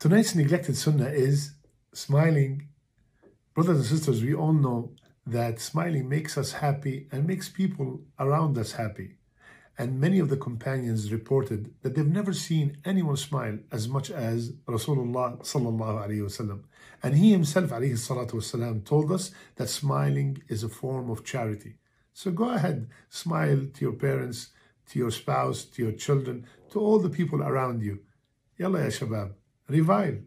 Tonight's neglected sunnah is smiling. Brothers and sisters, we all know that smiling makes us happy and makes people around us happy. And many of the companions reported that they've never seen anyone smile as much as Rasulullah sallallahu wasallam. And he himself alayhi salatu wasallam told us that smiling is a form of charity. So go ahead, smile to your parents, to your spouse, to your children, to all the people around you. Yalla ya shabab, revive.